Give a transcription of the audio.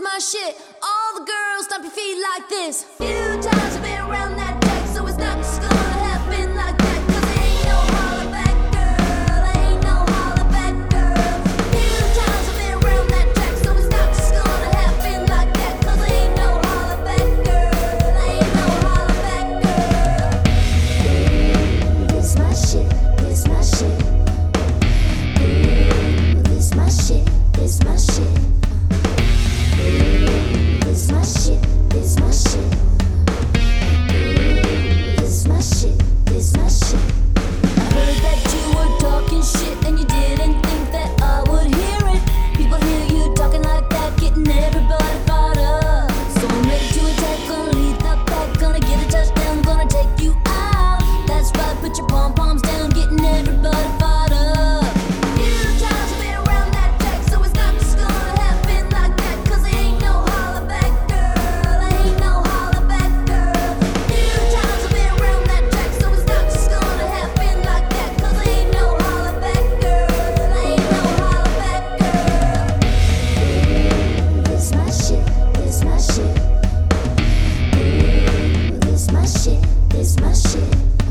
my shit. All the girls stomp your feet like this. Few times I've been around now. is my shit.